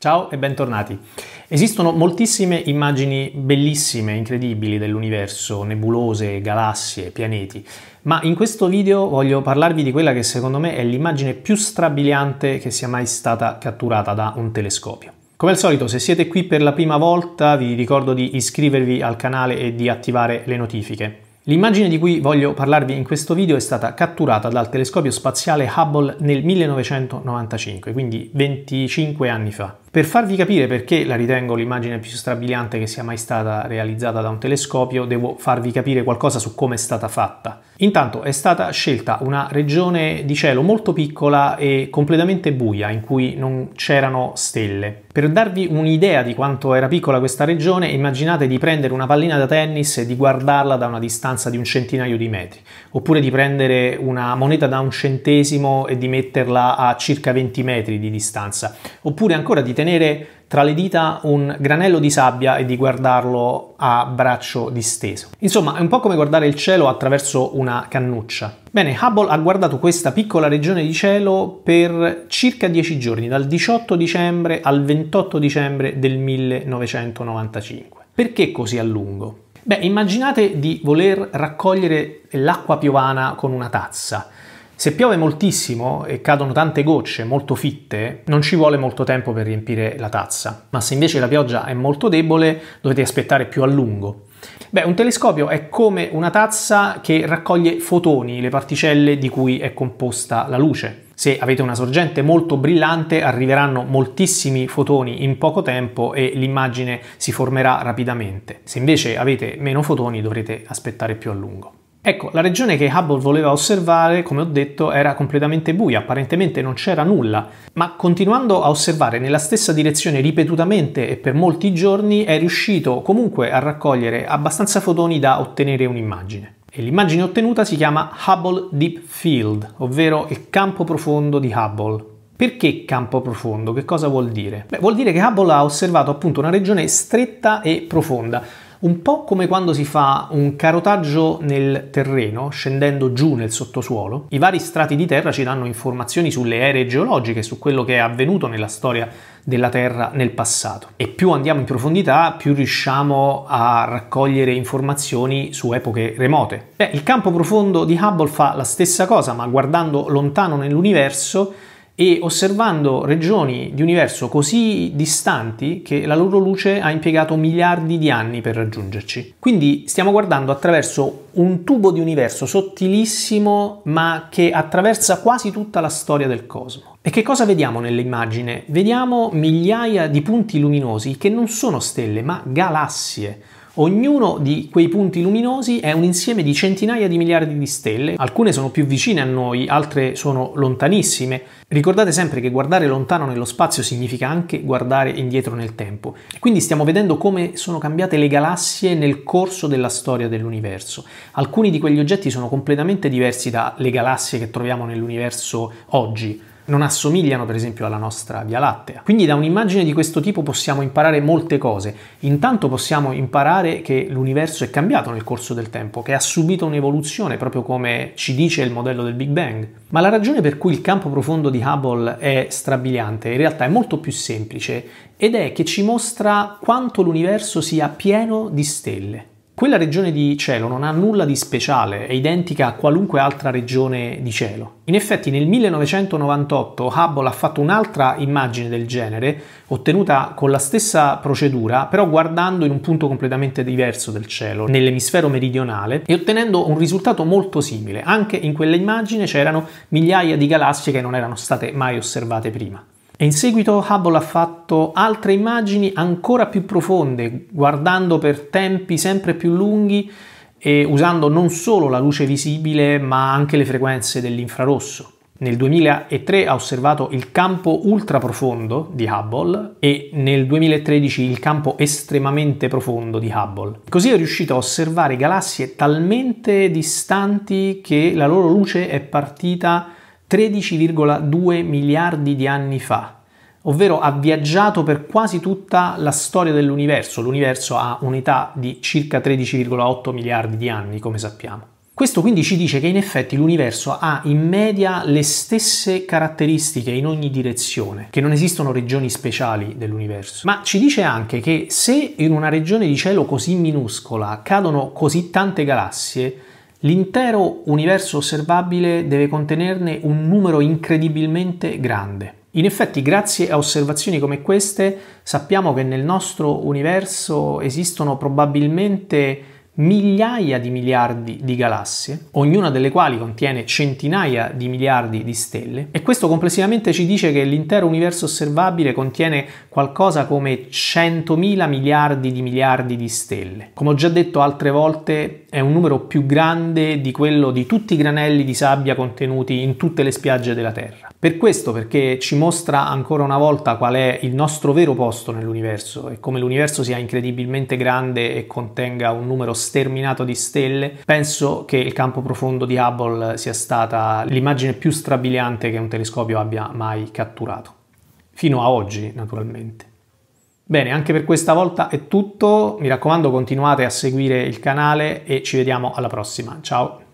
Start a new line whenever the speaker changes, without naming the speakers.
Ciao e bentornati. Esistono moltissime immagini bellissime, incredibili dell'universo, nebulose, galassie, pianeti, ma in questo video voglio parlarvi di quella che secondo me è l'immagine più strabiliante che sia mai stata catturata da un telescopio. Come al solito, se siete qui per la prima volta, vi ricordo di iscrivervi al canale e di attivare le notifiche. L'immagine di cui voglio parlarvi in questo video è stata catturata dal telescopio spaziale Hubble nel 1995, quindi 25 anni fa. Per farvi capire perché la ritengo l'immagine più strabiliante che sia mai stata realizzata da un telescopio, devo farvi capire qualcosa su come è stata fatta. Intanto è stata scelta una regione di cielo molto piccola e completamente buia, in cui non c'erano stelle. Per darvi un'idea di quanto era piccola questa regione, immaginate di prendere una pallina da tennis e di guardarla da una distanza di un centinaio di metri, oppure di prendere una moneta da un centesimo e di metterla a circa 20 metri di distanza, oppure ancora di tenere tra le dita un granello di sabbia e di guardarlo a braccio disteso. Insomma, è un po' come guardare il cielo attraverso una cannuccia. Bene, Hubble ha guardato questa piccola regione di cielo per circa 10 giorni, dal 18 dicembre al 28 dicembre del 1995. Perché così a lungo? Beh, immaginate di voler raccogliere l'acqua piovana con una tazza. Se piove moltissimo e cadono tante gocce molto fitte, non ci vuole molto tempo per riempire la tazza, ma se invece la pioggia è molto debole dovete aspettare più a lungo. Beh, un telescopio è come una tazza che raccoglie fotoni, le particelle di cui è composta la luce. Se avete una sorgente molto brillante arriveranno moltissimi fotoni in poco tempo e l'immagine si formerà rapidamente. Se invece avete meno fotoni dovrete aspettare più a lungo. Ecco, la regione che Hubble voleva osservare, come ho detto, era completamente buia, apparentemente non c'era nulla, ma continuando a osservare nella stessa direzione ripetutamente e per molti giorni è riuscito comunque a raccogliere abbastanza fotoni da ottenere un'immagine. E l'immagine ottenuta si chiama Hubble Deep Field, ovvero il campo profondo di Hubble. Perché campo profondo? Che cosa vuol dire? Beh, vuol dire che Hubble ha osservato appunto una regione stretta e profonda, un po' come quando si fa un carotaggio nel terreno, scendendo giù nel sottosuolo. I vari strati di terra ci danno informazioni sulle ere geologiche, su quello che è avvenuto nella storia della Terra nel passato. E più andiamo in profondità, più riusciamo a raccogliere informazioni su epoche remote. Beh, il campo profondo di Hubble fa la stessa cosa, ma guardando lontano nell'universo e osservando regioni di universo così distanti che la loro luce ha impiegato miliardi di anni per raggiungerci. Quindi stiamo guardando attraverso un tubo di universo sottilissimo ma che attraversa quasi tutta la storia del cosmo. E che cosa vediamo nell'immagine? Vediamo migliaia di punti luminosi che non sono stelle ma galassie Ognuno di quei punti luminosi è un insieme di centinaia di miliardi di stelle, alcune sono più vicine a noi, altre sono lontanissime. Ricordate sempre che guardare lontano nello spazio significa anche guardare indietro nel tempo. Quindi stiamo vedendo come sono cambiate le galassie nel corso della storia dell'universo. Alcuni di quegli oggetti sono completamente diversi dalle galassie che troviamo nell'universo oggi non assomigliano per esempio alla nostra Via Lattea. Quindi da un'immagine di questo tipo possiamo imparare molte cose. Intanto possiamo imparare che l'universo è cambiato nel corso del tempo, che ha subito un'evoluzione proprio come ci dice il modello del Big Bang. Ma la ragione per cui il campo profondo di Hubble è strabiliante in realtà è molto più semplice ed è che ci mostra quanto l'universo sia pieno di stelle. Quella regione di cielo non ha nulla di speciale, è identica a qualunque altra regione di cielo. In effetti nel 1998 Hubble ha fatto un'altra immagine del genere, ottenuta con la stessa procedura, però guardando in un punto completamente diverso del cielo, nell'emisfero meridionale, e ottenendo un risultato molto simile. Anche in quella immagine c'erano migliaia di galassie che non erano state mai osservate prima. E in seguito Hubble ha fatto altre immagini ancora più profonde, guardando per tempi sempre più lunghi e usando non solo la luce visibile ma anche le frequenze dell'infrarosso. Nel 2003 ha osservato il campo ultraprofondo di Hubble e nel 2013 il campo estremamente profondo di Hubble. Così è riuscito a osservare galassie talmente distanti che la loro luce è partita 13,2 miliardi di anni fa, ovvero ha viaggiato per quasi tutta la storia dell'universo. L'universo ha un'età di circa 13,8 miliardi di anni, come sappiamo. Questo quindi ci dice che in effetti l'universo ha in media le stesse caratteristiche in ogni direzione, che non esistono regioni speciali dell'universo. Ma ci dice anche che se in una regione di cielo così minuscola cadono così tante galassie, l'intero universo osservabile deve contenerne un numero incredibilmente grande. In effetti, grazie a osservazioni come queste, sappiamo che nel nostro universo esistono probabilmente migliaia di miliardi di galassie, ognuna delle quali contiene centinaia di miliardi di stelle, e questo complessivamente ci dice che l'intero universo osservabile contiene qualcosa come 100.000 miliardi di miliardi di stelle. Come ho già detto altre volte, è un numero più grande di quello di tutti i granelli di sabbia contenuti in tutte le spiagge della Terra. Per questo, perché ci mostra ancora una volta qual è il nostro vero posto nell'universo e come l'universo sia incredibilmente grande e contenga un numero sterminato di stelle, penso che il campo profondo di Hubble sia stata l'immagine più strabiliante che un telescopio abbia mai catturato. Fino a oggi, naturalmente. Bene, anche per questa volta è tutto. Mi raccomando, continuate a seguire il canale e ci vediamo alla prossima. Ciao!